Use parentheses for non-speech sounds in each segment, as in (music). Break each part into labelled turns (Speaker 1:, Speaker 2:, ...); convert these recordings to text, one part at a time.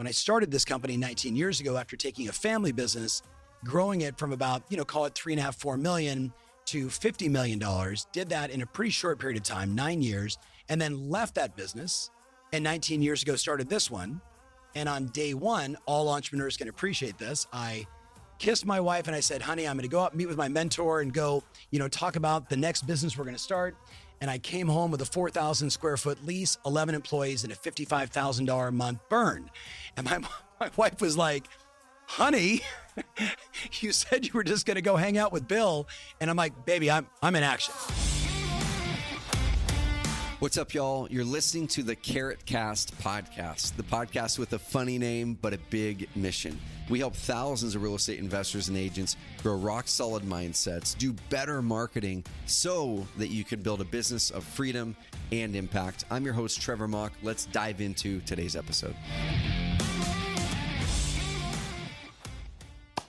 Speaker 1: when I started this company 19 years ago after taking a family business, growing it from about, you know, call it three and a half, four million to $50 million, did that in a pretty short period of time, nine years, and then left that business. And 19 years ago, started this one. And on day one, all entrepreneurs can appreciate this. I kissed my wife and I said, honey, I'm going to go out, meet with my mentor and go, you know, talk about the next business we're going to start. And I came home with a 4,000 square foot lease, 11 employees, and a $55,000 a month burn. And my, (laughs) my wife was like, honey, (laughs) you said you were just going to go hang out with Bill. And I'm like, baby, I'm, I'm in action.
Speaker 2: What's up, y'all? You're listening to the Carrot Cast podcast, the podcast with a funny name but a big mission. We help thousands of real estate investors and agents grow rock solid mindsets, do better marketing so that you can build a business of freedom and impact. I'm your host, Trevor Mauch. Let's dive into today's episode.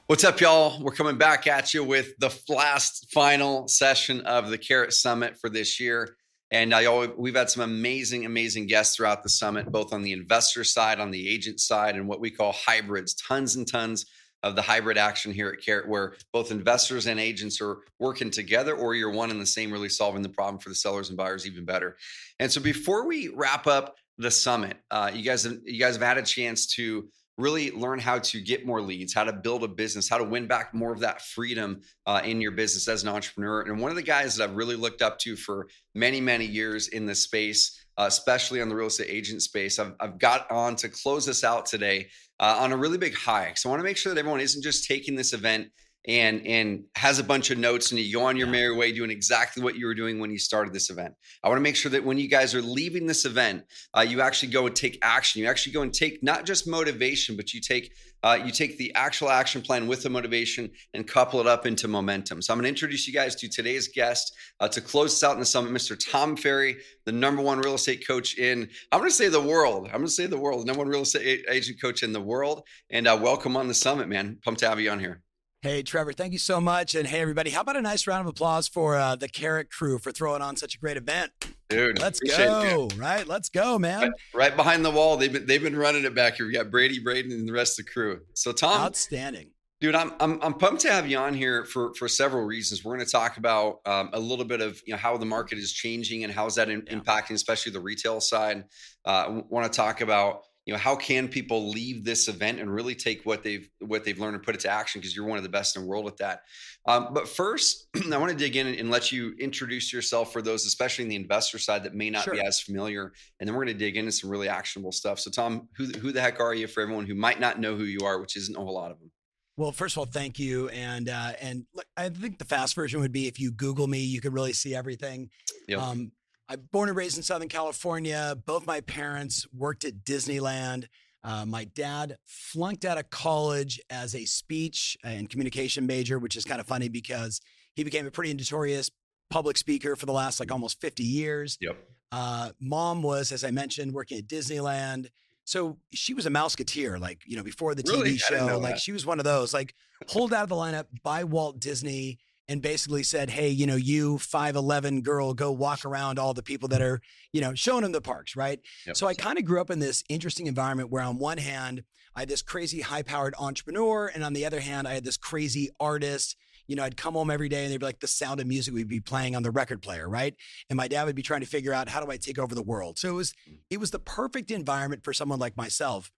Speaker 2: What's up, y'all? We're coming back at you with the last final session of the Carrot Summit for this year. And I always, we've had some amazing, amazing guests throughout the summit, both on the investor side, on the agent side, and what we call hybrids. Tons and tons of the hybrid action here at Carrot, where both investors and agents are working together, or you're one and the same, really solving the problem for the sellers and buyers even better. And so, before we wrap up the summit, uh, you guys, have, you guys have had a chance to really learn how to get more leads, how to build a business, how to win back more of that freedom uh, in your business as an entrepreneur. And one of the guys that I've really looked up to for many, many years in this space, uh, especially on the real estate agent space, I've, I've got on to close this out today uh, on a really big high. So I want to make sure that everyone isn't just taking this event and and has a bunch of notes and you go on your yeah. merry way doing exactly what you were doing when you started this event. I want to make sure that when you guys are leaving this event uh, you actually go and take action. You actually go and take not just motivation but you take uh, you take the actual action plan with the motivation and couple it up into momentum. So i'm going to introduce you guys to today's guest uh, to close us out in the summit mr tom ferry the number one real estate coach in i'm going to say the world. I'm going to say the world. The number one real estate agent coach in the world. And uh, welcome on the summit man. Pumped to have you on here
Speaker 1: Hey, Trevor, thank you so much. And hey, everybody, how about a nice round of applause for uh, the Carrot crew for throwing on such a great event?
Speaker 2: Dude,
Speaker 1: let's go. Right, let's go, man.
Speaker 2: Right, right, behind the wall, they've been they've been running it back here. We got Brady, Braden, and the rest of the crew. So, Tom,
Speaker 1: outstanding,
Speaker 2: dude. I'm I'm I'm pumped to have you on here for for several reasons. We're going to talk about um, a little bit of you know how the market is changing and how is that in, yeah. impacting, especially the retail side. Uh, want to talk about you know how can people leave this event and really take what they've what they've learned and put it to action because you're one of the best in the world at that um, but first (clears throat) i want to dig in and let you introduce yourself for those especially in the investor side that may not sure. be as familiar and then we're going to dig into some really actionable stuff so tom who, who the heck are you for everyone who might not know who you are which isn't a whole lot of them
Speaker 1: well, first of all, thank you, and uh, and look, I think the fast version would be if you Google me, you could really see everything. Yep. Um, I'm born and raised in Southern California. Both my parents worked at Disneyland. Uh, my dad flunked out of college as a speech and communication major, which is kind of funny because he became a pretty notorious public speaker for the last like almost 50 years.
Speaker 2: Yep.
Speaker 1: Uh, mom was, as I mentioned, working at Disneyland. So she was a Mouseketeer, like, you know, before the
Speaker 2: really?
Speaker 1: TV show. Like, she was one of those, like, pulled out of the lineup by Walt Disney and basically said, "Hey, you know, you 5'11 girl, go walk around all the people that are, you know, showing them the parks, right?" Yep. So I kind of grew up in this interesting environment where on one hand, I had this crazy high-powered entrepreneur and on the other hand, I had this crazy artist. You know, I'd come home every day and they'd be like the sound of music we'd be playing on the record player, right? And my dad would be trying to figure out how do I take over the world. So it was mm. it was the perfect environment for someone like myself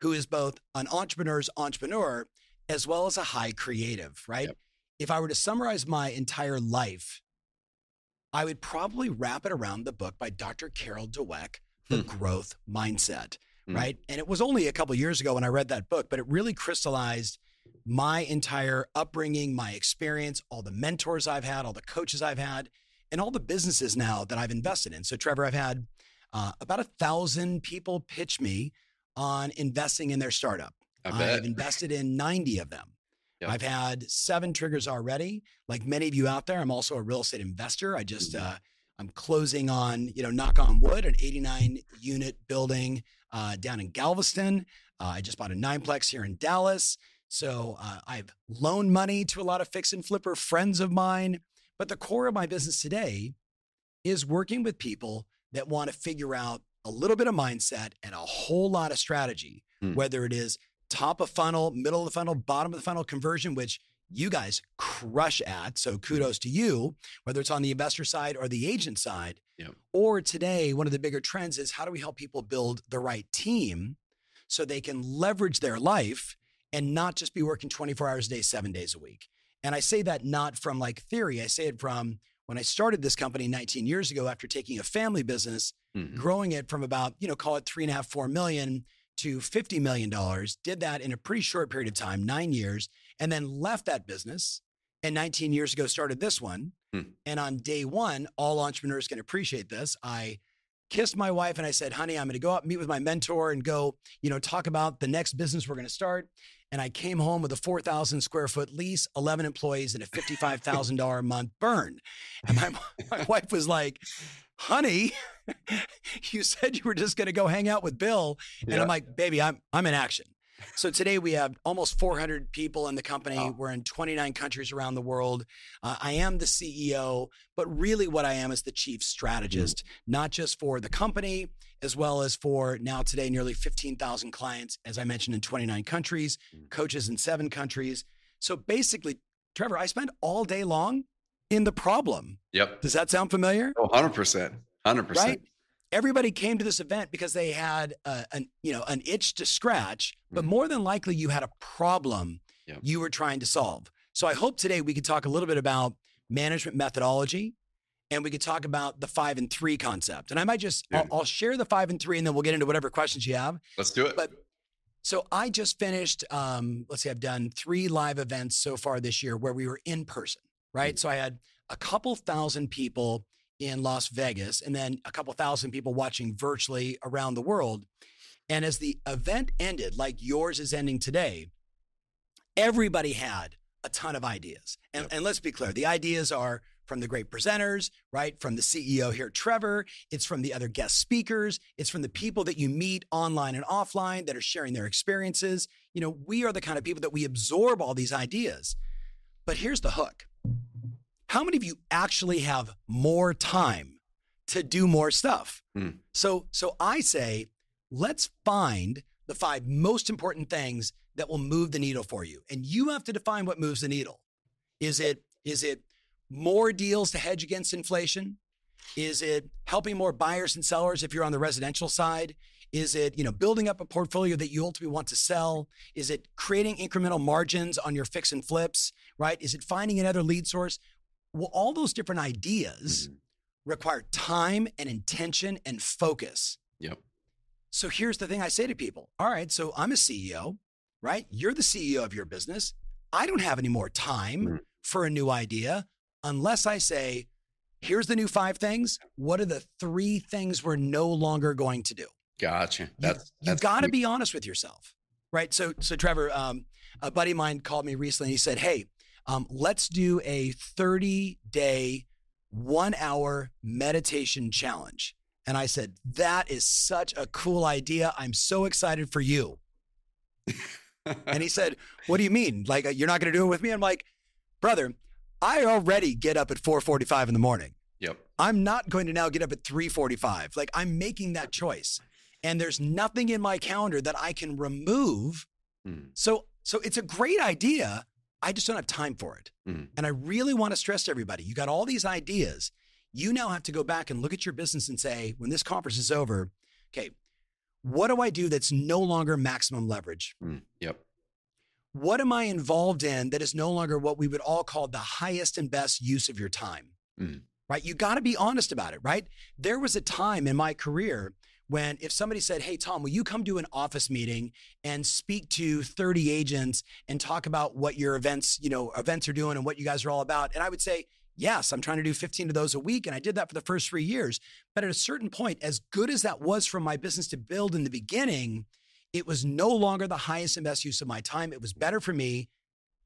Speaker 1: who is both an entrepreneur's entrepreneur as well as a high creative, right? Yep if I were to summarize my entire life, I would probably wrap it around the book by Dr. Carol Dweck, The hmm. Growth Mindset, hmm. right? And it was only a couple years ago when I read that book, but it really crystallized my entire upbringing, my experience, all the mentors I've had, all the coaches I've had, and all the businesses now that I've invested in. So, Trevor, I've had uh, about a thousand people pitch me on investing in their startup. I've invested in 90 of them. Yep. I've had seven triggers already. Like many of you out there, I'm also a real estate investor. I just mm-hmm. uh, I'm closing on, you know, knock on wood, an 89 unit building uh, down in Galveston. Uh, I just bought a nineplex here in Dallas. So uh, I've loaned money to a lot of fix and flipper friends of mine. But the core of my business today is working with people that want to figure out a little bit of mindset and a whole lot of strategy hmm. whether it is top of funnel, middle of the funnel, bottom of the funnel conversion, which you guys crush at. So kudos to you, whether it's on the investor side or the agent side. Yep. Or today, one of the bigger trends is how do we help people build the right team so they can leverage their life and not just be working 24 hours a day, seven days a week. And I say that not from like theory, I say it from when I started this company 19 years ago after taking a family business, mm-hmm. growing it from about, you know, call it three and a half, four million to $50 million, did that in a pretty short period of time, nine years, and then left that business. And 19 years ago, started this one. Hmm. And on day one, all entrepreneurs can appreciate this. I kissed my wife and I said, honey, I'm going to go out, meet with my mentor and go, you know, talk about the next business we're going to start. And I came home with a 4,000 square foot lease, 11 employees, and a $55,000 a month burn. And my, (laughs) my wife was like, honey, (laughs) you said you were just going to go hang out with Bill. And yeah. I'm like, baby, I'm, I'm in action. So today we have almost 400 people in the company. We're in 29 countries around the world. Uh, I am the CEO, but really what I am is the chief strategist, mm. not just for the company, as well as for now today nearly 15,000 clients, as I mentioned, in 29 countries, mm. coaches in seven countries. So basically, Trevor, I spend all day long in the problem.
Speaker 2: Yep.
Speaker 1: Does that sound familiar?
Speaker 2: Oh, 100%. 100%.
Speaker 1: Right? everybody came to this event because they had a, an you know an itch to scratch, but mm-hmm. more than likely you had a problem yep. you were trying to solve. So I hope today we could talk a little bit about management methodology, and we could talk about the five and three concept. And I might just I'll, I'll, share the five and three, and then we'll get into whatever questions you have.
Speaker 2: Let's do it.
Speaker 1: But so I just finished. Um, let's see, I've done three live events so far this year where we were in person. Right. Mm-hmm. So I had a couple thousand people in Las Vegas, and then a couple thousand people watching virtually around the world. And as the event ended, like yours is ending today, everybody had a ton of ideas. And, yep. and let's be clear the ideas are from the great presenters, right? From the CEO here, Trevor. It's from the other guest speakers. It's from the people that you meet online and offline that are sharing their experiences. You know, we are the kind of people that we absorb all these ideas. But here's the hook how many of you actually have more time to do more stuff? Mm. So, so I say, let's find the five most important things that will move the needle for you. And you have to define what moves the needle. Is it, is it more deals to hedge against inflation? Is it helping more buyers and sellers if you're on the residential side? Is it, you know, building up a portfolio that you ultimately want to sell? Is it creating incremental margins on your fix and flips, right? Is it finding another lead source? Well, all those different ideas mm-hmm. require time and intention and focus.
Speaker 2: Yep.
Speaker 1: So here's the thing I say to people All right, so I'm a CEO, right? You're the CEO of your business. I don't have any more time mm-hmm. for a new idea unless I say, here's the new five things. What are the three things we're no longer going to do?
Speaker 2: Gotcha.
Speaker 1: That's, you, have got to be honest with yourself, right? So, so Trevor, um, a buddy of mine called me recently. And He said, "Hey, um, let's do a 30 day, one hour meditation challenge. And I said, That is such a cool idea. I'm so excited for you. and he said, What do you mean? Like, uh, you're not going to do it with me? I'm like, Brother, I already get up at 4:45 in the morning.
Speaker 2: Yep.
Speaker 1: I'm not going to now get up at 3:45. Like I'm making that choice. And there's nothing in my calendar that I can remove. Mm. So so it's a great idea, I just don't have time for it. Mm. And I really want to stress to everybody you got all these ideas. You now have to go back and look at your business and say, when this conference is over, okay, what do I do that's no longer maximum leverage?
Speaker 2: Mm. Yep.
Speaker 1: What am I involved in that is no longer what we would all call the highest and best use of your time? Mm. Right? You got to be honest about it, right? There was a time in my career when if somebody said, Hey, Tom, will you come to an office meeting and speak to 30 agents and talk about what your events, you know, events are doing and what you guys are all about? And I would say, Yes, I'm trying to do 15 of those a week. And I did that for the first three years. But at a certain point, as good as that was for my business to build in the beginning, it was no longer the highest and best use of my time. It was better for me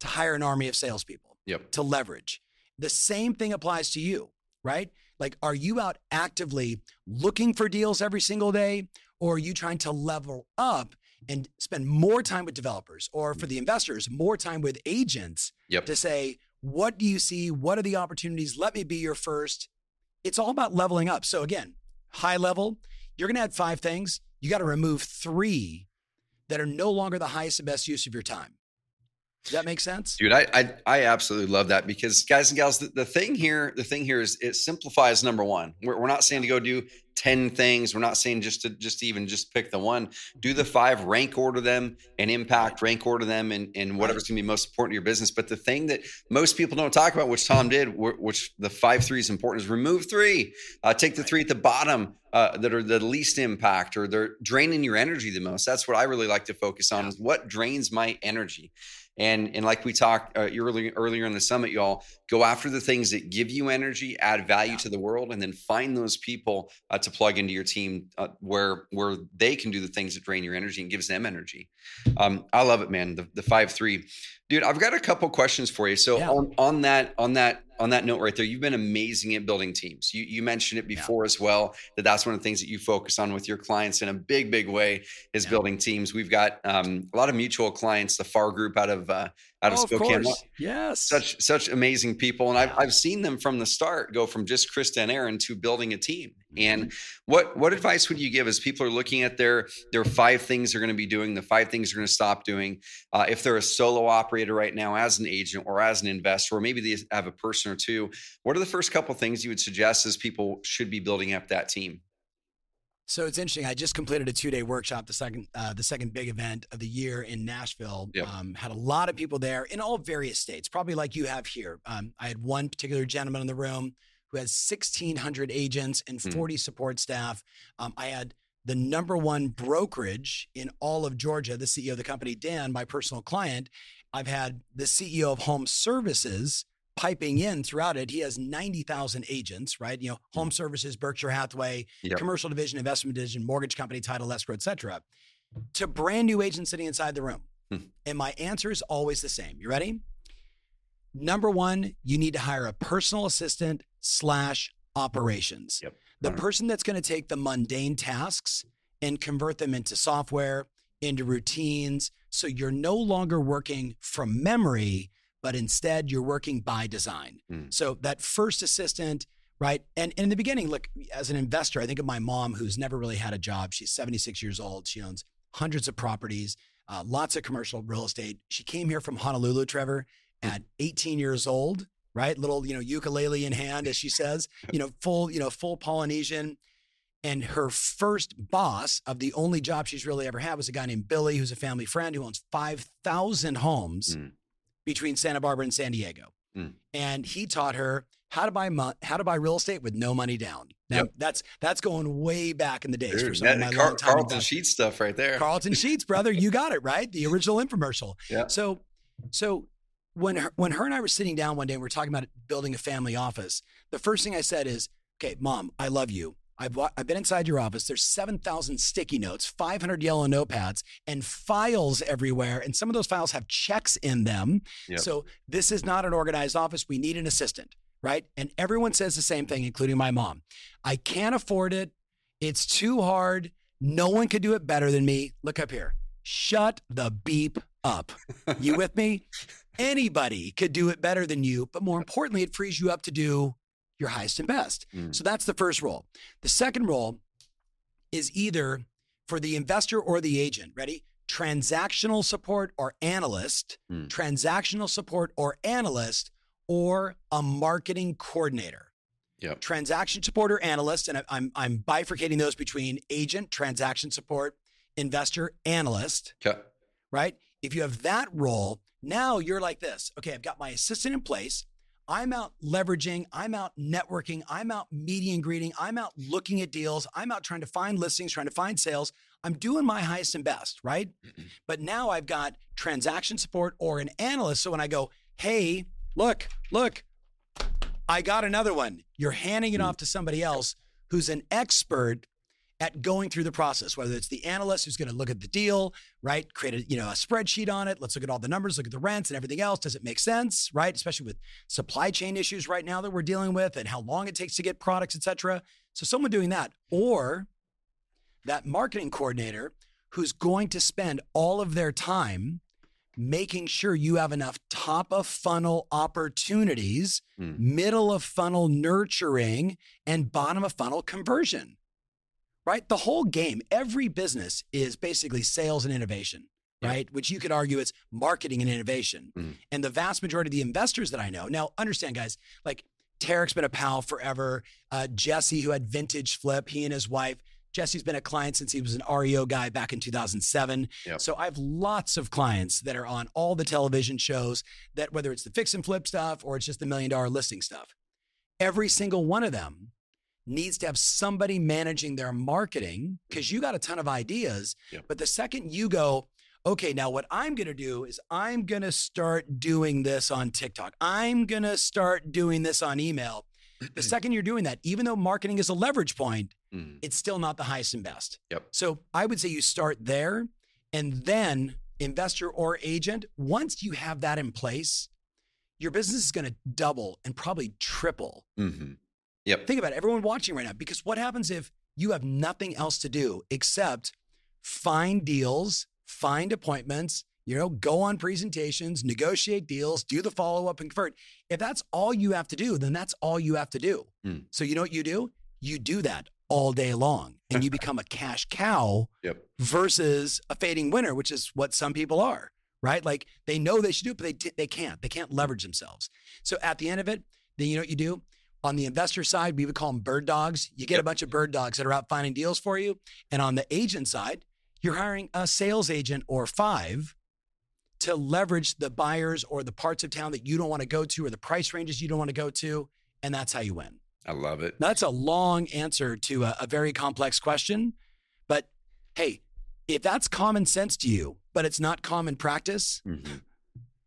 Speaker 1: to hire an army of salespeople
Speaker 2: yep.
Speaker 1: to leverage. The same thing applies to you, right? Like, are you out actively looking for deals every single day? Or are you trying to level up and spend more time with developers or for the mm-hmm. investors, more time with agents
Speaker 2: yep.
Speaker 1: to say, what do you see? What are the opportunities? Let me be your first. It's all about leveling up. So, again, high level, you're going to add five things. You got to remove three that are no longer the highest and best use of your time. Does that make sense?
Speaker 2: Dude, I, I, I absolutely love that because guys and gals, the, the thing here, the thing here is it simplifies number one. We're, we're not saying to go do 10 things. We're not saying just to just to even just pick the one. Do the five, rank order them and impact, rank order them and, and whatever's gonna be most important to your business. But the thing that most people don't talk about, which Tom did, which the five three is important, is remove three. Uh, take the three at the bottom uh, that are the least impact or they're draining your energy the most. That's what I really like to focus on is what drains my energy. And and like we talked uh, earlier earlier in the summit, y'all go after the things that give you energy, add value to the world, and then find those people uh, to plug into your team uh, where where they can do the things that drain your energy and gives them energy. Um, I love it, man. The the five three, dude. I've got a couple questions for you. So yeah. on on that on that on that note right there, you've been amazing at building teams. You you mentioned it before yeah. as well that that's one of the things that you focus on with your clients in a big big way is yeah. building teams. We've got um, a lot of mutual clients, the FAR Group out of uh, out of oh, Spokane.
Speaker 1: Of yes,
Speaker 2: such such amazing people, and yeah. I've I've seen them from the start go from just Krista and Aaron to building a team. Mm-hmm. And what what advice would you give as people are looking at their their five things they're going to be doing, the five things they're going to stop doing? Uh, if they're a solo operator right now, as an agent or as an investor, or maybe they have a person or two, what are the first couple things you would suggest as people should be building up that team?
Speaker 1: So it's interesting. I just completed a two-day workshop, the second uh, the second big event of the year in Nashville. Yep. Um, had a lot of people there in all various states, probably like you have here. Um, I had one particular gentleman in the room who has 1,600 agents and hmm. 40 mm. support staff. Um, I had the number one brokerage in all of Georgia, the CEO of the company, Dan, my personal client. I've had the CEO of Home Services piping in throughout it. He has 90,000 agents, right? You know, hmm. home services, Berkshire Hathaway, yep. commercial division, investment division, mortgage company, title, escrow, et cetera, to brand new agents sitting inside the room. Hmm. And my answer is always the same. You ready? Number one, you need to hire a personal assistant slash operations. Yep. The person that's going to take the mundane tasks and convert them into software, into routines. So you're no longer working from memory but instead you're working by design. Mm. So that first assistant, right? And, and in the beginning, look, as an investor, I think of my mom who's never really had a job. She's 76 years old. She owns hundreds of properties, uh, lots of commercial real estate. She came here from Honolulu, Trevor, hmm. at 18 years old, right? Little, you know, ukulele in hand, as she says, (laughs) you know, full, you know, full Polynesian. And her first boss of the only job she's really ever had was a guy named Billy, who's a family friend who owns 5,000 homes mm between Santa Barbara and San Diego. Mm. And he taught her how to buy mo- how to buy real estate with no money down. Now yep. that's that's going way back in the days Dude, for some that, of my Car-
Speaker 2: Carleton Sheets stuff right there.
Speaker 1: Carleton Sheets, brother, you got it right. The original infomercial.
Speaker 2: Yeah.
Speaker 1: So so when her, when her and I were sitting down one day and we are talking about building a family office, the first thing I said is, "Okay, mom, I love you. I've, I've been inside your office. There's 7,000 sticky notes, 500 yellow notepads, and files everywhere. And some of those files have checks in them. Yep. So this is not an organized office. We need an assistant, right? And everyone says the same thing, including my mom. I can't afford it. It's too hard. No one could do it better than me. Look up here. Shut the beep up. You with me? (laughs) Anybody could do it better than you, but more importantly, it frees you up to do your highest and best. Mm. So that's the first role. The second role is either for the investor or the agent. Ready? Transactional support or analyst, mm. transactional support or analyst, or a marketing coordinator.
Speaker 2: Yep.
Speaker 1: Transaction support or analyst, and I'm I'm bifurcating those between agent, transaction support, investor, analyst.
Speaker 2: Okay.
Speaker 1: Right? If you have that role, now you're like this. Okay, I've got my assistant in place. I'm out leveraging, I'm out networking, I'm out meeting and greeting, I'm out looking at deals, I'm out trying to find listings, trying to find sales. I'm doing my highest and best, right? But now I've got transaction support or an analyst. So when I go, hey, look, look, I got another one, you're handing it mm-hmm. off to somebody else who's an expert at going through the process, whether it's the analyst who's going to look at the deal, right? Create a, you know, a spreadsheet on it. Let's look at all the numbers, look at the rents and everything else. Does it make sense, right? Especially with supply chain issues right now that we're dealing with and how long it takes to get products, et cetera. So someone doing that or that marketing coordinator who's going to spend all of their time making sure you have enough top of funnel opportunities, mm. middle of funnel nurturing, and bottom of funnel conversion right? The whole game, every business is basically sales and innovation,
Speaker 2: Yeah.
Speaker 1: right? Which you could argue it's marketing and innovation.
Speaker 2: Mhm.
Speaker 1: And the vast majority of the investors that I know, now understand, guys, like Tarek's been a pal forever. Uh, Jesse, who had Vintage Flip, he and his wife, Jesse's been a client since he was an REO guy back in 2007.
Speaker 2: Yep.
Speaker 1: So I have lots of clients that are on all the television shows that whether it's the fix and flip stuff or it's just the million dollar listing stuff, every single one of them needs to have somebody managing their marketing because you got a ton of ideas.
Speaker 2: Yep.
Speaker 1: But the second you go, okay, now what I'm going to do is I'm going to start doing this on TikTok. I'm going to start doing this on email. The (clears throat) second you're doing that, even though marketing is a leverage point,
Speaker 2: Mhm.
Speaker 1: it's still not the highest and best.
Speaker 2: Yep.
Speaker 1: So I would say you start there and then investor or agent, once you have that in place, your business is going to double and probably triple.
Speaker 2: Mhm. Yep.
Speaker 1: Think about it, everyone watching right now, because what happens if you have nothing else to do except find deals, find appointments, you know, go on presentations, negotiate deals, do the follow up and convert. If that's all you have to do, then that's all you have to do.
Speaker 2: Hmm.
Speaker 1: So you know what you do? You do that all day long and you (laughs) become a cash cow
Speaker 2: Yep.
Speaker 1: versus a fading winner, which is what some people are, right? Like they know they should do it, but they, they can't. They can't leverage themselves. So at the end of it, then you know what you do? On the investor side, we would call them bird dogs. You get a bunch of bird dogs that are out finding deals for you. And on the agent side, you're hiring a sales agent or five to leverage the buyers or the parts of town that you don't want to go to or the price ranges you don't want to go to. And that's how you win.
Speaker 2: I love it.
Speaker 1: Now, that's a long answer to a, a very complex question. But hey, if that's common sense to you, but it's not common practice,
Speaker 2: Mhm.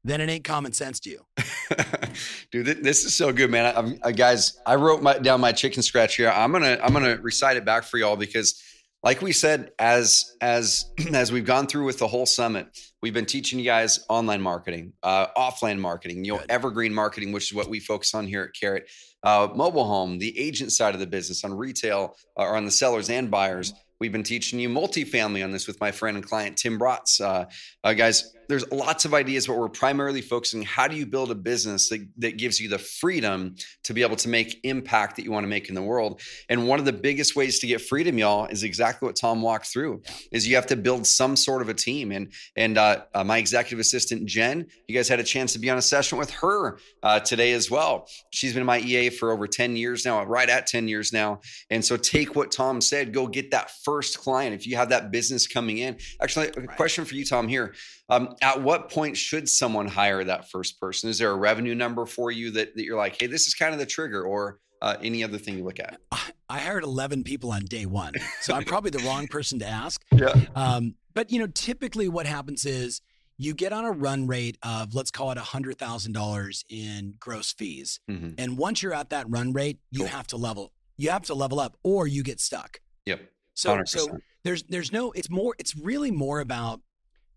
Speaker 1: Then it ain't common sense to you. (laughs)
Speaker 2: Dude, this is so good, man. I, I'm- guys, I wrote my, down my chicken scratch here. I'm gonna I'm gonna recite it back for y'all because, like we said, as as (clears throat) as we've gone through with the whole summit, we've been teaching you guys online marketing, uh, offline marketing, you know,
Speaker 1: Good.
Speaker 2: evergreen marketing, which is what we focus on here at Carrot, uh, mobile home, the agent side of the business, on retail, uh, or on the sellers and buyers. We've been teaching you multifamily on this with my friend and client Tim Bratz. Uh, uh, guys, there's lots of ideas, but we're primarily focusing how do you build a business that, that gives you the freedom to be able to make impact that you want to make in the world. And one of the biggest ways to get freedom, y'all, is exactly what Tom walked through. Is you have to build some sort of a team. And and uh, uh, my executive assistant Jen, you guys had a chance to be on a session with her uh, today as well. She's been my EA for over 10 years now, right at 10 years now. And so take what Tom said, go get that first client. If you have that business coming in, actually, a
Speaker 1: Right.
Speaker 2: question for you, Tom. Here, um, at what point should someone hire that first person? Is there a revenue number for you that, that you're like, hey, this is kind of the trigger, or uh, any other thing you look at?
Speaker 1: I- hired 11 people on day one. So I'm (laughs) probably the wrong person to ask.
Speaker 2: Yeah.
Speaker 1: Um, but you know, typically what happens is you get on a run rate of let's call it $100,000 in gross fees.
Speaker 2: hmm
Speaker 1: And once you're at that run rate, you
Speaker 2: Cool.
Speaker 1: have to level. You have to level up or you get stuck.
Speaker 2: Yep.
Speaker 1: So
Speaker 2: 100%.
Speaker 1: so there's there's no it's more it's really more about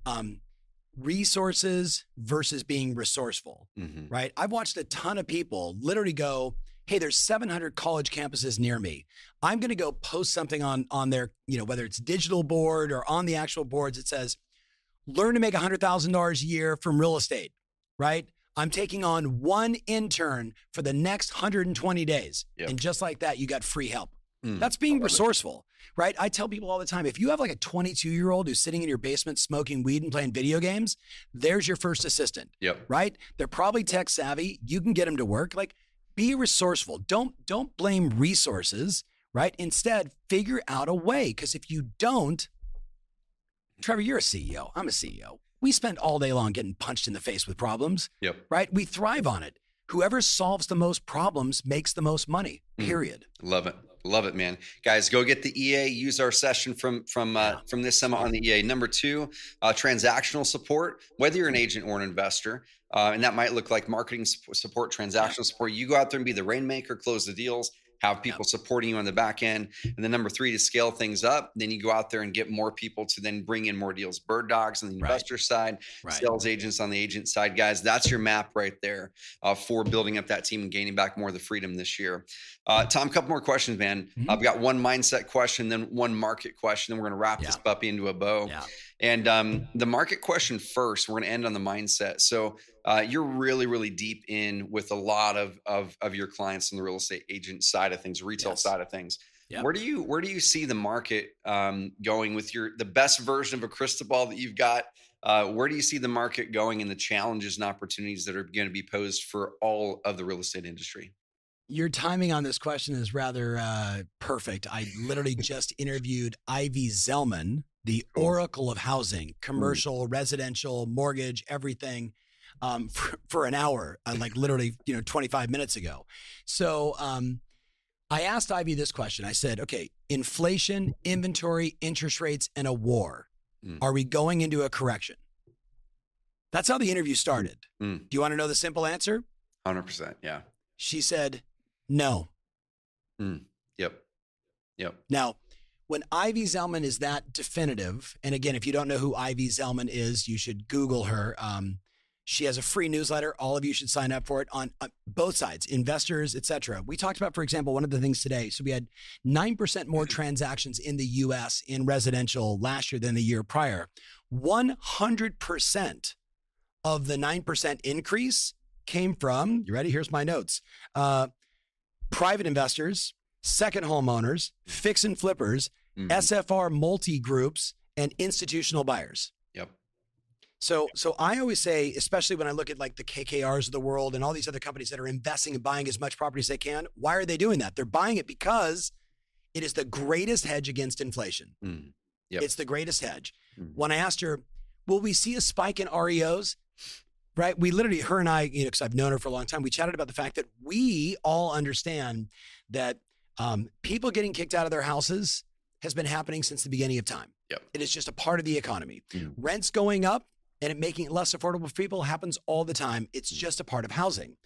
Speaker 1: um resources versus being resourceful,
Speaker 2: hmm
Speaker 1: right? I've watched a ton of people literally go, "Hey, there's 700 college campuses near me. I'm going to go post something on on their, you know, whether it's digital board or on the actual boards it says, "Learn to make $100,000 a year from real estate." Right? I'm taking on one intern for the next 120 days.
Speaker 2: Yep.
Speaker 1: And just like that, you got free help.
Speaker 2: Mm.
Speaker 1: That's being
Speaker 2: it.
Speaker 1: resourceful, right? I tell people all the time if you have like a 22 year old who's sitting in your basement smoking weed and playing video games, there's your first assistant,
Speaker 2: Yep.
Speaker 1: right? They're probably tech savvy. You can get them to work. Like, be resourceful. Don't don't blame resources, right? Instead, figure out a way. Because if you don't, Trevor, you're a CEO. I'm a CEO. We spend all day long getting punched in the face with problems,
Speaker 2: Yep.
Speaker 1: right? We thrive on it. Whoever solves the most problems makes the most money.
Speaker 2: Mm.
Speaker 1: Period.
Speaker 2: Love it. Love it, man. Guys, go get the EA. Use our session from from uh, from this summit on the EA. Number two, uh, transactional support. Whether you're an agent or an investor, uh, and that might look like marketing support, transactional support. You go out there and be the rainmaker, close the deals, have people supporting you on the back end. And then number three, to scale things up, then you go out there and get more people to then bring in more deals. Bird dogs on the
Speaker 1: Right.
Speaker 2: investor side,
Speaker 1: Right.
Speaker 2: sales agents on the agent side. Guys, that's your map right there uh, for building up that team and gaining back more of the freedom this year. Uh, Tom, a couple more questions, man.
Speaker 1: Mhm.
Speaker 2: I've got one mindset question, then one market question, then we're going to wrap this puppy into a bow.
Speaker 1: Yeah.
Speaker 2: And um, the market question first, we're going to end on the mindset. So uh, you're really, really deep in with a lot of, of, of your clients in the real estate agent side of things, retail
Speaker 1: Yes.
Speaker 2: side of things. Yep. Where do you where do you see the market um, going with your the best version of a crystal ball that you've got? Uh, where do you see the market going and the challenges and opportunities that are going to be posed for all of the real estate industry?
Speaker 1: Your timing on this question is rather uh, perfect. I literally (laughs) just interviewed Ivy Zelman, the oracle of housing, commercial, residential, mortgage, everything, um, (laughs) for, for, an hour, uh, like literally, you know, 25 minutes ago. So um, I asked Ivy this question. I said, okay, inflation, inventory, interest rates, and a war. Mm. Are we going into a correction? That's how the interview started. Mm. Do you want to know the simple answer?
Speaker 2: 100%. Yeah.
Speaker 1: She said, no.
Speaker 2: Mm. Yep. Yep.
Speaker 1: Now, when Ivy Zelman is that definitive, and again, if you don't know who Ivy Zelman is, you should Google her. Um, she has a free newsletter. All of you should sign up for it on, on both sides, investors, etc. We talked about, for example, one of the things today. So we had nine percent more transactions in the U.S. in residential last year than the year prior. One hundred percent of the nine percent increase came from. You ready? Here's my notes. Uh, private investors, second homeowners, fix and flippers, mm-hmm. SFR multi groups, and institutional buyers. Yep. So, so I always say, especially when I look at like the KKRs of the world and all these other companies that are investing and buying as much property as they can, why are they doing that? They're buying it because it is the greatest hedge against inflation. Mm. Yep. It's the greatest hedge. Mm. When I asked her, will we see a spike in REOs? Right. We literally, her and I, you know, because I've known her for a long time, we chatted about the fact that we all understand that um, people getting kicked out of their houses has been happening since the beginning of time.
Speaker 2: Yep.
Speaker 1: It is just a part of the economy. Mm. Rents going up and it making it less affordable for people happens all the time. It's mm. just a part of housing.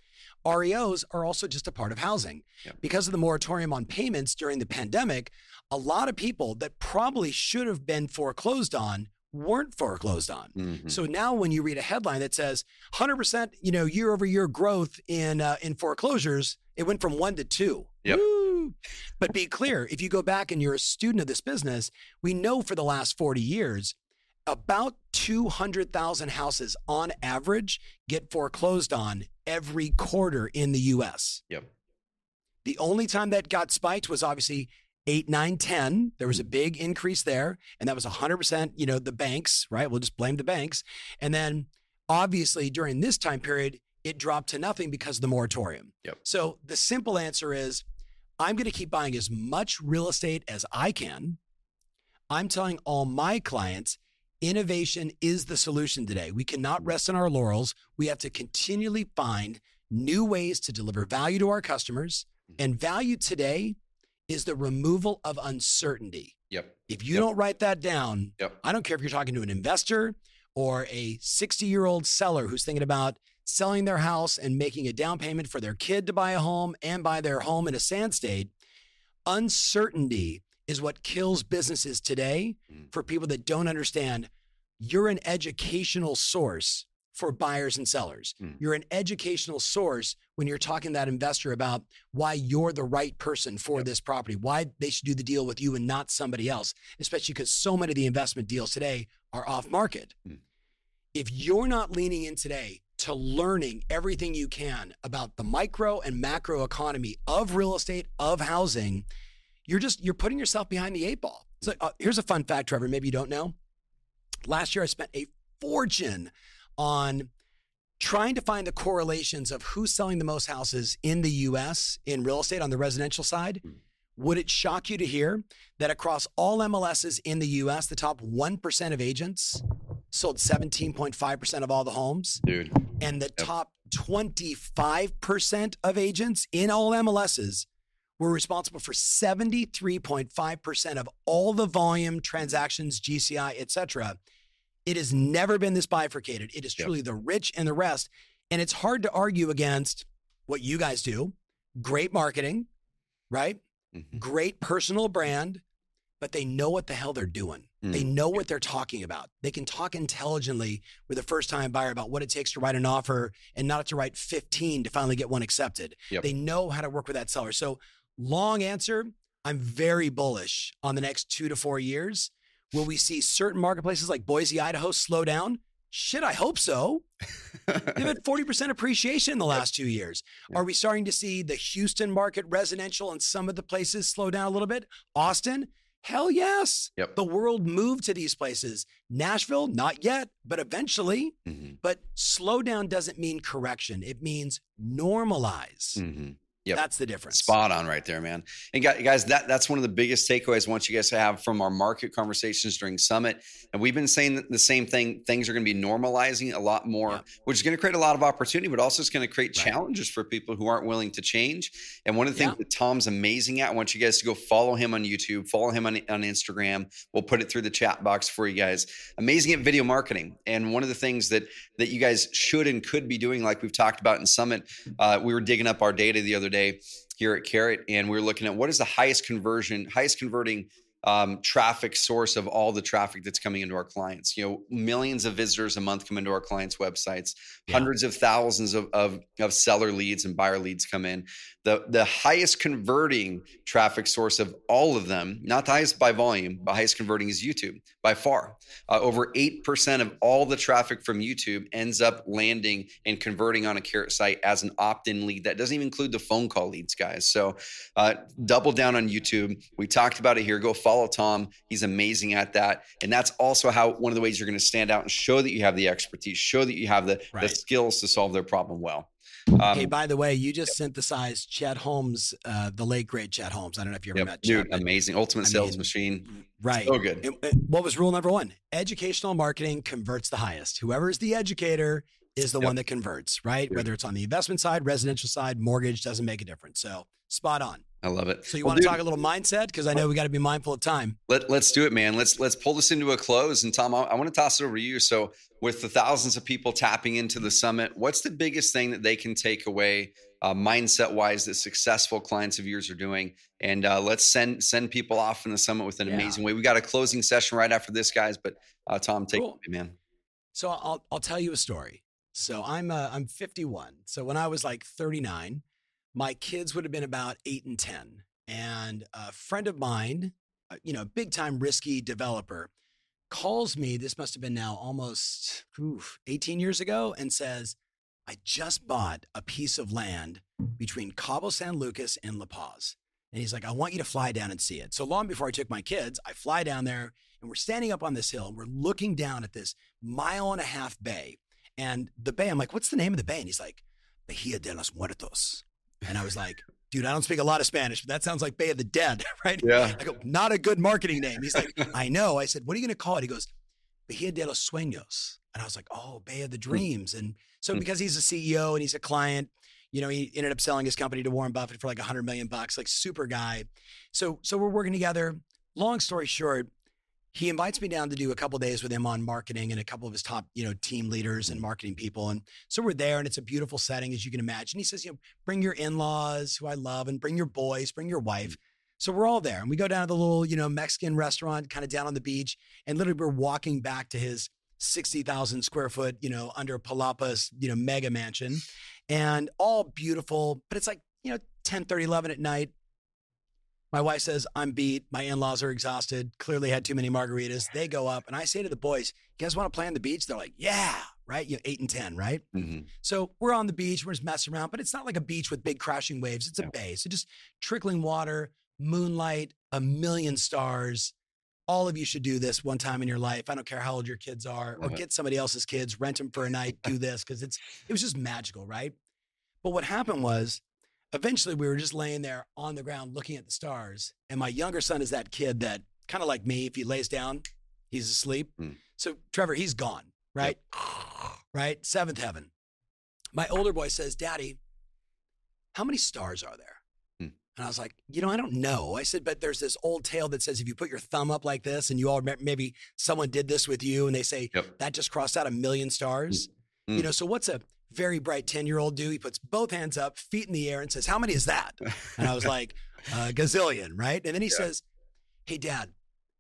Speaker 1: REOs are also just a part of housing. Yep. Because of the moratorium on payments during the pandemic, a lot of people that probably should have been foreclosed on weren't foreclosed on. Mm-hmm. So now when you read a headline that says 100%, you know, year over year growth in uh, in foreclosures, it went from 1 to 2.
Speaker 2: Yep.
Speaker 1: But be clear, if you go back and you're a student of this business, we know for the last 40 years about 200,000 houses on average get foreclosed on every quarter in the US.
Speaker 2: Yep.
Speaker 1: The only time that got spiked was obviously 8, 9, 10. There was a big increase there. And that was 100%, you know, the banks, right? We'll just blame the banks. And then obviously during this time period, it dropped to nothing because of the moratorium.
Speaker 2: Yep.
Speaker 1: So the simple answer is I'm going to keep buying as much real estate as I can. I'm telling all my clients Innovation is the solution today. We cannot rest on our laurels. We have to continually find new ways to deliver value to our customers. Mm-hmm. And value today is the removal of uncertainty.
Speaker 2: Yep.
Speaker 1: If you
Speaker 2: yep.
Speaker 1: don't write that down,
Speaker 2: yep.
Speaker 1: I don't care if you're talking to an investor or a 60 year old seller who's thinking about selling their house and making a down payment for their kid to buy a home and buy their home in a sand state. Uncertainty is what kills businesses today mm. for people that don't understand you're an educational source for buyers and sellers. Mm. You're an educational source when you're talking to that investor about why you're the right person for yep. this property, why they should do the deal with you and not somebody else, especially because so many of the investment deals today are off market. Mm. If you're not leaning in today to learning everything you can about the micro and macro economy of real estate, of housing, you're just you're putting yourself behind the eight ball. So uh, here's a fun fact, Trevor. Maybe you don't know. Last year, I spent a fortune on trying to find the correlations of who's selling the most houses in the US in real estate on the residential side. Hmm. Would it shock you to hear that across all MLSs in the US, the top 1% of agents sold 17.5% of all the homes?
Speaker 2: Dude.
Speaker 1: And the yep. top 25% of agents in all MLSs were responsible for 73.5% of all the volume, transactions, GCI, et cetera. It has never been this bifurcated. It is truly yep. the rich and the rest. And it's hard to argue against what you guys do. Great marketing, right? Mm-hmm. Great personal brand, but they know what the hell they're doing. Mm. They know what they're talking about. They can talk intelligently with a first time buyer about what it takes to write an offer and not to write 15 to finally get one accepted.
Speaker 2: Yep.
Speaker 1: They know how to work with that seller. So Long answer I'm very bullish on the next two to four years. Will we see certain marketplaces like Boise, Idaho slow down? Shit, I hope so. They've had (laughs) 40% appreciation in the last two years. Are we starting to see the Houston market residential and some of the places slow down a little bit? Austin? Hell yes.
Speaker 2: Yep.
Speaker 1: The world moved to these places. Nashville, not yet, but eventually.
Speaker 2: Mm-hmm.
Speaker 1: But slow down doesn't mean correction, it means normalize.
Speaker 2: Mm-hmm. Yep.
Speaker 1: That's the difference.
Speaker 2: Spot on right there, man. And guys, that that's one of the biggest takeaways I want you guys to have from our market conversations during Summit. And we've been saying the same thing. Things are going to be normalizing a lot more, yeah. which is going to create a lot of opportunity, but also it's going to create right. challenges for people who aren't willing to change. And one of the things yeah. that Tom's amazing at, I want you guys to go follow him on YouTube, follow him on, on Instagram. We'll put it through the chat box for you guys. Amazing at video marketing. And one of the things that that you guys should and could be doing, like we've talked about in Summit, uh, we were digging up our data the other day day here at Carrot, and we are looking at what is the highest conversion, highest converting um, traffic source of all the traffic that's coming into our clients. You know, millions of visitors a month come into our clients' websites. Yeah. Hundreds of thousands of, of, of seller leads and buyer leads come in. The the highest converting traffic source of all of them, not the highest by volume, but highest converting is YouTube by far. Uh, over eight percent of all the traffic from YouTube ends up landing and converting on a carrot site as an opt-in lead. That doesn't even include the phone call leads, guys. So uh, double down on YouTube. We talked about it here. Go follow Tom. He's amazing at that. And that's also how one of the ways you're going to stand out and show that you have the expertise, show that you have the, right. the skills to solve their problem well.
Speaker 1: Um, hey, by the way, you just yep. synthesized Chet Holmes, uh, the late great Chet Holmes. I don't know if you ever
Speaker 2: yep.
Speaker 1: met
Speaker 2: Chet. Dude, amazing. Ultimate I sales mean, machine.
Speaker 1: Right.
Speaker 2: So good.
Speaker 1: It, it, what was rule number one? Educational marketing converts the highest. Whoever is the educator is the yep. one that converts, right? Whether it's on the investment side, residential side, mortgage, doesn't make a difference. So spot on.
Speaker 2: I love it.
Speaker 1: So you well, want to dude, talk a little mindset because I know we got to be mindful of time.
Speaker 2: Let Let's do it, man. Let's let's pull this into a close. And Tom, I, I want to toss it over to you. So with the thousands of people tapping into the summit, what's the biggest thing that they can take away uh, mindset wise that successful clients of yours are doing? And uh, let's send send people off in the summit with an yeah. amazing way. We got a closing session right after this, guys. But uh, Tom, take cool. it, man.
Speaker 1: So I'll I'll tell you a story. So I'm uh, I'm 51. So when I was like 39, my kids would have been about eight and 10. And a friend of mine, uh, you know, a big time risky developer, calls me. This must have been now almost oof, 18 years ago, and says, "I just bought a piece of land between Cabo San Lucas and La Paz." And he's like, I want you to fly down and see it. So long before I took my kids, I fly down there and we're standing up on this hill and we're looking down at this mile and a half bay and the bay, I'm like, what's the name of the bay? And he's like, Bahia de los Muertos. And I was like, dude, I don't speak a lot of Spanish, but that sounds like Bay of the Dead, (laughs) right?
Speaker 2: Yeah.
Speaker 1: I go, not a good marketing name. He's like, (laughs) I know. I said, what are you going to call it? He goes, Bahia de los Sueños. And I was like, oh, Bay of the hmm. Dreams. And so hmm. because he's a CEO and he's a client, you know, he ended up selling his company to Warren Buffett for like a hundred million bucks, like super guy. So, so we're working together. Long story short, he invites me down to do a couple days with him on marketing and a couple of his top, you know, team leaders and mm. marketing people. And so we're there and it's a beautiful setting, as you can imagine. He says, you know, bring your in-laws who I love and bring your boys, bring your wife. Mm. So we're all there and we go down to the little, you know, Mexican restaurant kind of down on the beach. And literally we're walking back to his 60,000 square foot, you know, under Palapas, you know, mega mansion and all beautiful, but it's like, you know, 10, 30, 11 at night. My wife says, I'm beat. My in laws are exhausted. Clearly had too many margaritas. They go up, and I say to the boys, You guys want to play on the beach? They're like, Yeah, right? You know, eight and 10, right? Mm-hmm. So we're on the beach. We're just messing around, but it's not like a beach with big crashing waves. It's a yeah. bay. So just trickling water, moonlight, a million stars. All of you should do this one time in your life. I don't care how old your kids are, or get somebody else's kids, rent them for a night, do this because it's it was just magical, right? But what happened was eventually we were just laying there on the ground looking at the stars. And my younger son is that kid that kind of like me, if he lays down, he's asleep. Mm. So Trevor, he's gone, right? Yep. (sighs) Right? Seventh heaven. My older boy says, Daddy, how many stars are there? Mm. And I was like, you know, I don't know. I said, but there's this old tale that says if you put your thumb up like this and you all maybe someone did this with you and they say yep. that just crossed out a million stars. Mm. You know, so what's a very bright 10 year old do. He puts both hands up, feet in the air, and says, How many is that? And I was (laughs) like, "A gazillion, right? And then he yeah. says, Hey, dad,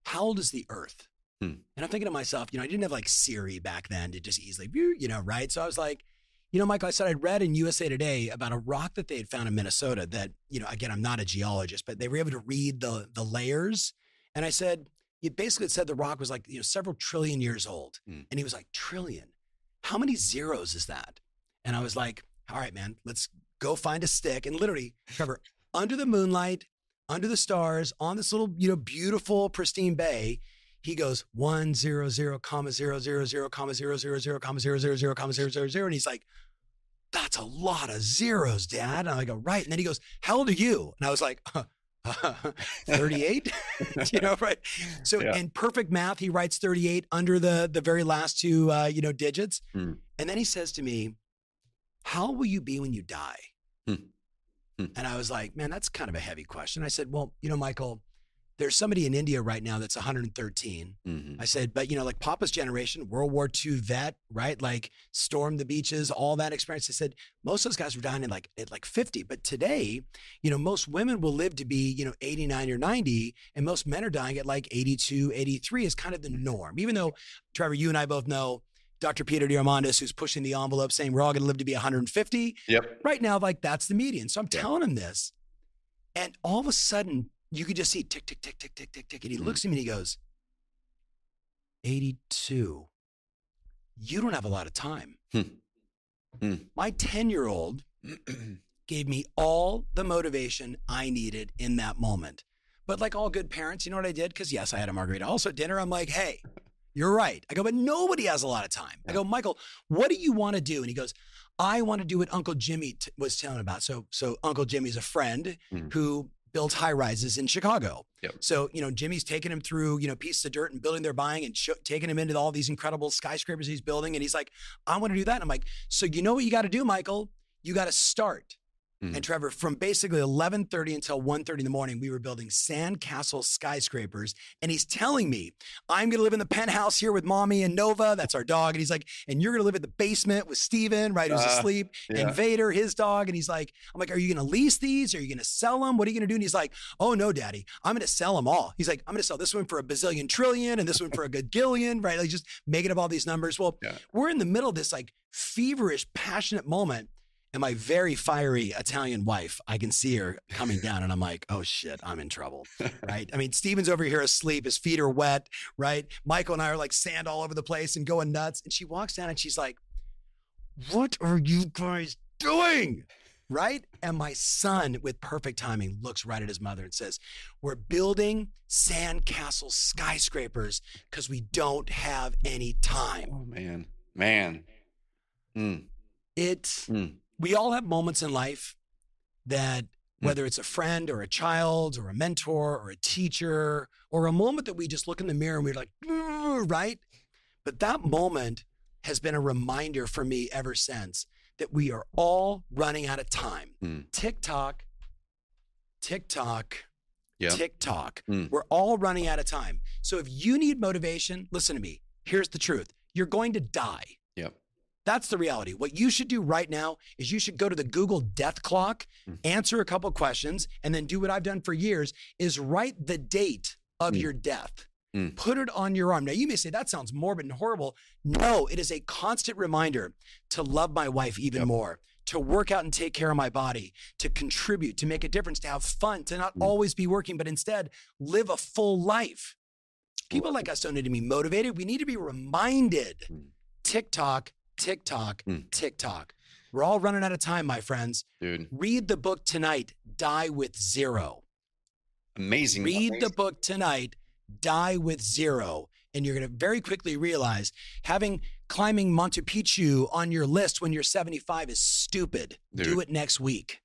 Speaker 1: how old is the earth? Hmm. And I'm thinking to myself, you know, I didn't have like Siri back then to just easily, you know, right? So I was like, you know, Michael, I said I'd read in USA Today about a rock that they had found in Minnesota that, you know, again, I'm not a geologist, but they were able to read the the layers. And I said, it basically said the rock was like, you know, several trillion years old. Hmm. And he was like, trillion how many zeros is that? And I was like, all right, man, let's go find a stick. And literally, (laughs) Trevor, under the moonlight, under the stars, on this little, you know, beautiful, pristine bay, he goes one zero zero comma zero zero zero comma zero zero zero comma zero zero zero comma zero zero zero, and he's like, "That's a lot of zeros, Dad." And I go, "Right." And then he goes, "How old are you?" And I was like, uh, (laughs) 38 (laughs) you know right so yeah. in perfect math he writes 38 under the the very last two uh, you know digits hmm. and then he says to me how will you be when you die hmm. Hmm. and i was like man that's kind of a heavy question i said well you know michael there's somebody in India right now that's 113. Mm-hmm. I said, but you know, like Papa's generation, World War II vet, right? Like stormed the beaches, all that experience. I said, most of those guys were dying in like at like 50. But today, you know, most women will live to be, you know, 89 or 90, and most men are dying at like 82, 83 is kind of the norm. Even though, Trevor, you and I both know Dr. Peter Diamandis, who's pushing the envelope saying we're all going to live to be 150.
Speaker 2: Yep.
Speaker 1: Right now, like that's the median. So I'm yep. telling him this. And all of a sudden, you could just see tick, tick, tick, tick, tick, tick, tick. And he mm. looks at me and he goes, 82. You don't have a lot of time. Hmm. Hmm. My 10 year old (clears throat) gave me all the motivation I needed in that moment. But like all good parents, you know what I did? Because yes, I had a margarita. Also at dinner, I'm like, hey, you're right. I go, but nobody has a lot of time. I go, Michael, what do you want to do? And he goes, I want to do what Uncle Jimmy t- was telling about. So, so Uncle Jimmy's a friend mm. who builds high rises in Chicago. Yep. So, you know, Jimmy's taking him through, you know, pieces of dirt and building their buying and sh- taking him into all these incredible skyscrapers he's building. And he's like, I want to do that. And I'm like, so you know what you got to do, Michael? You got to start. Mm-hmm. And Trevor, from basically 11:30 until 1:30 in the morning, we were building sandcastle skyscrapers. And he's telling me, I'm gonna live in the penthouse here with mommy and Nova, that's our dog. And he's like, and you're gonna live in the basement with Steven, right? Who's uh, asleep, yeah. and Vader, his dog. And he's like, I'm like, are you gonna lease these? Are you gonna sell them? What are you gonna do? And he's like, Oh no, daddy, I'm gonna sell them all. He's like, I'm gonna sell this one for a bazillion trillion and this one for a (laughs) good gillion, right? Like just making up all these numbers. Well, yeah. we're in the middle of this like feverish, passionate moment and my very fiery Italian wife, I can see her coming down, and I'm like, oh shit, I'm in trouble. right. I mean, Steven's over here asleep, his feet are wet, right? Michael and I are like sand all over the place and going nuts. And she walks down and she's like, What are you guys doing? Right. And my son, with perfect timing, looks right at his mother and says, We're building sandcastle skyscrapers because we don't have any time.
Speaker 2: Oh, man. Man.
Speaker 1: Mm. It mm we all have moments in life that hmm. whether it's a friend or a child or a mentor or a teacher or a moment that we just look in the mirror and we're like, right? But that moment has been a reminder for me ever since that we are all running out of time. Mm. TikTok, TikTok, yep. TikTok. Mm. We're all running out of time. So if you need motivation, listen to me. Here's the truth you're going to die. That's the reality. What you should do right now is you should go to the Google death clock, mm. answer a couple questions, and then do what I've done for years is write the date of mm. your death. Mm. Put it on your arm. Now, you may say that sounds morbid and horrible. No, it is a constant reminder to love my wife even yep. more, to work out and take care of my body, to contribute, to make a difference, to have fun, to not mm. always be working, but instead live a full life. People like us don't need to be motivated. We need to be reminded. Mm. TikTok TikTok, mm. TikTok. We're all running out of time, my friends.
Speaker 2: Dude.
Speaker 1: Read the book tonight, Die with Zero.
Speaker 2: Amazing.
Speaker 1: Read Amazing. the book tonight, Die with Zero. And you're going to very quickly realize having climbing Machu Picchu on your list when you're 75 is stupid. Dude. Do it next week.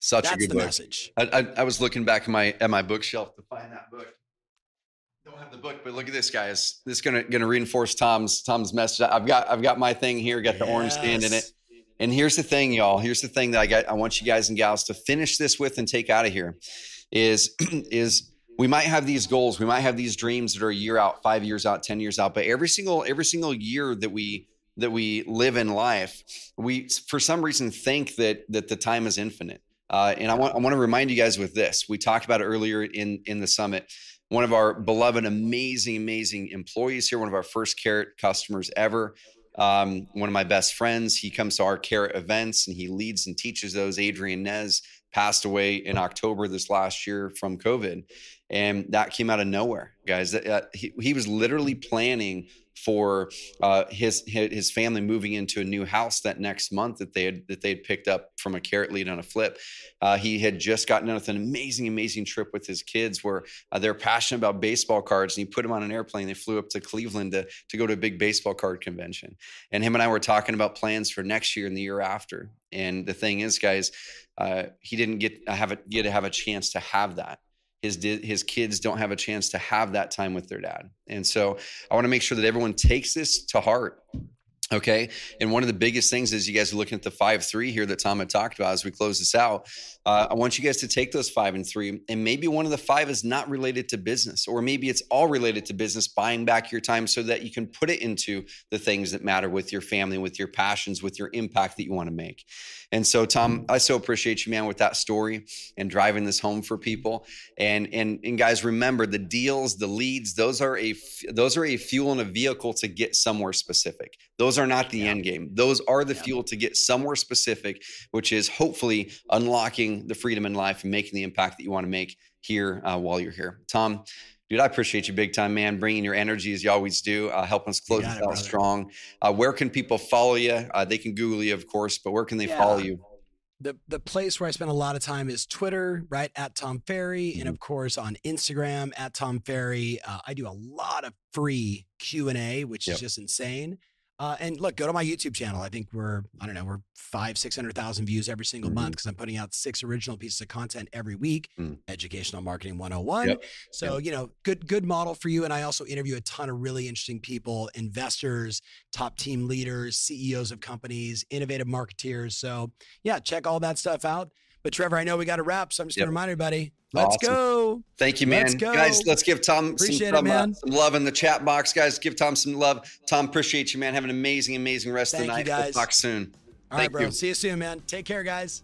Speaker 2: Such
Speaker 1: That's
Speaker 2: a good
Speaker 1: the
Speaker 2: book.
Speaker 1: message.
Speaker 2: I, I, I was looking back at my at my bookshelf to find that book don't have the book, but look at this, guys. This is gonna gonna reinforce Tom's Tom's message. I've got I've got my thing here, got the yes. orange stand in it. And here's the thing, y'all. Here's the thing that I got. I want you guys and gals to finish this with and take out of here. Is (clears throat) is we might have these goals, we might have these dreams that are a year out, five years out, ten years out. But every single every single year that we that we live in life, we for some reason think that that the time is infinite. Uh, and I want I want to remind you guys with this. We talked about it earlier in in the summit one of our beloved, amazing, amazing employees here, one of our first Carrot customers ever. Um, one of my best friends. He comes to our Carrot events and he leads and teaches those. Adrian Nez passed away in October this last year from COVID. and that came out of nowhere, guys. Uh, he, he was literally planning for uh, his his family moving into a new house that next month that they had that they had picked up from a carrot lead on a flip. Uh, he had just gotten done with an amazing, amazing trip with his kids where uh, they're passionate about baseball cards, and he put them on an airplane. They flew up to Cleveland to to go to a big baseball card convention, and him and I were talking about plans for next year and the year after. And the thing is, guys, uh, he didn't get have a, get to have a chance to have that his his kids don't have a chance to have that time with their dad. And so I want to make sure that everyone takes this to heart. Okay. And one of the biggest things is you guys are looking at the five three here that Tom had talked about as we close this out. Uh, I want you guys to take those five and three, and maybe one of the five is not related to business, or maybe it's all related to business, buying back your time so that you can put it into the things that matter with your family, with your passions, with your impact that you want to make. And so, Tom, I so appreciate you, man, with that story and driving this home for people. And and and guys, remember the deals, the leads, those are a those are a fuel and a vehicle to get somewhere specific. Those are not the yeah. end game. Those are the yeah. fuel to get somewhere specific, which is hopefully unlocking the freedom in life and making the impact that you want to make here uh, while you're here. Tom, dude, I appreciate you big time, man, bringing your energy as you always do, uh, helping us close this out strong. Uh, where can people follow you? Uh, they can Google you, of course, but where can they yeah. follow you?
Speaker 1: The, the place where I spend a lot of time is Twitter, right at Tom Ferry, mm-hmm. and of course on Instagram at Tom Ferry. Uh, I do a lot of free Q and A, which yep. is just insane. Uh, and look, go to my YouTube channel. I think we're, I don't know, we're five, 600,000 views every single mm-hmm. month because I'm putting out six original pieces of content every week, mm. educational marketing 101. Yep. So, yep. you know, good, good model for you. And I also interview a ton of really interesting people, investors, top team leaders, CEOs of companies, innovative marketeers. So yeah, check all that stuff out. But Trevor, I know we got to wrap, so I'm just yep. going to remind everybody. Let's awesome. go.
Speaker 2: Thank you, man. Let's go. Guys, let's give Tom
Speaker 1: appreciate some, it, man.
Speaker 2: Uh, some love in the chat box. Guys, give Tom some love. Tom, appreciate you, man. Have an amazing, amazing rest
Speaker 1: Thank
Speaker 2: of the night.
Speaker 1: You guys.
Speaker 2: We'll talk soon.
Speaker 1: All Thank right, bro. You. See you soon, man. Take care, guys.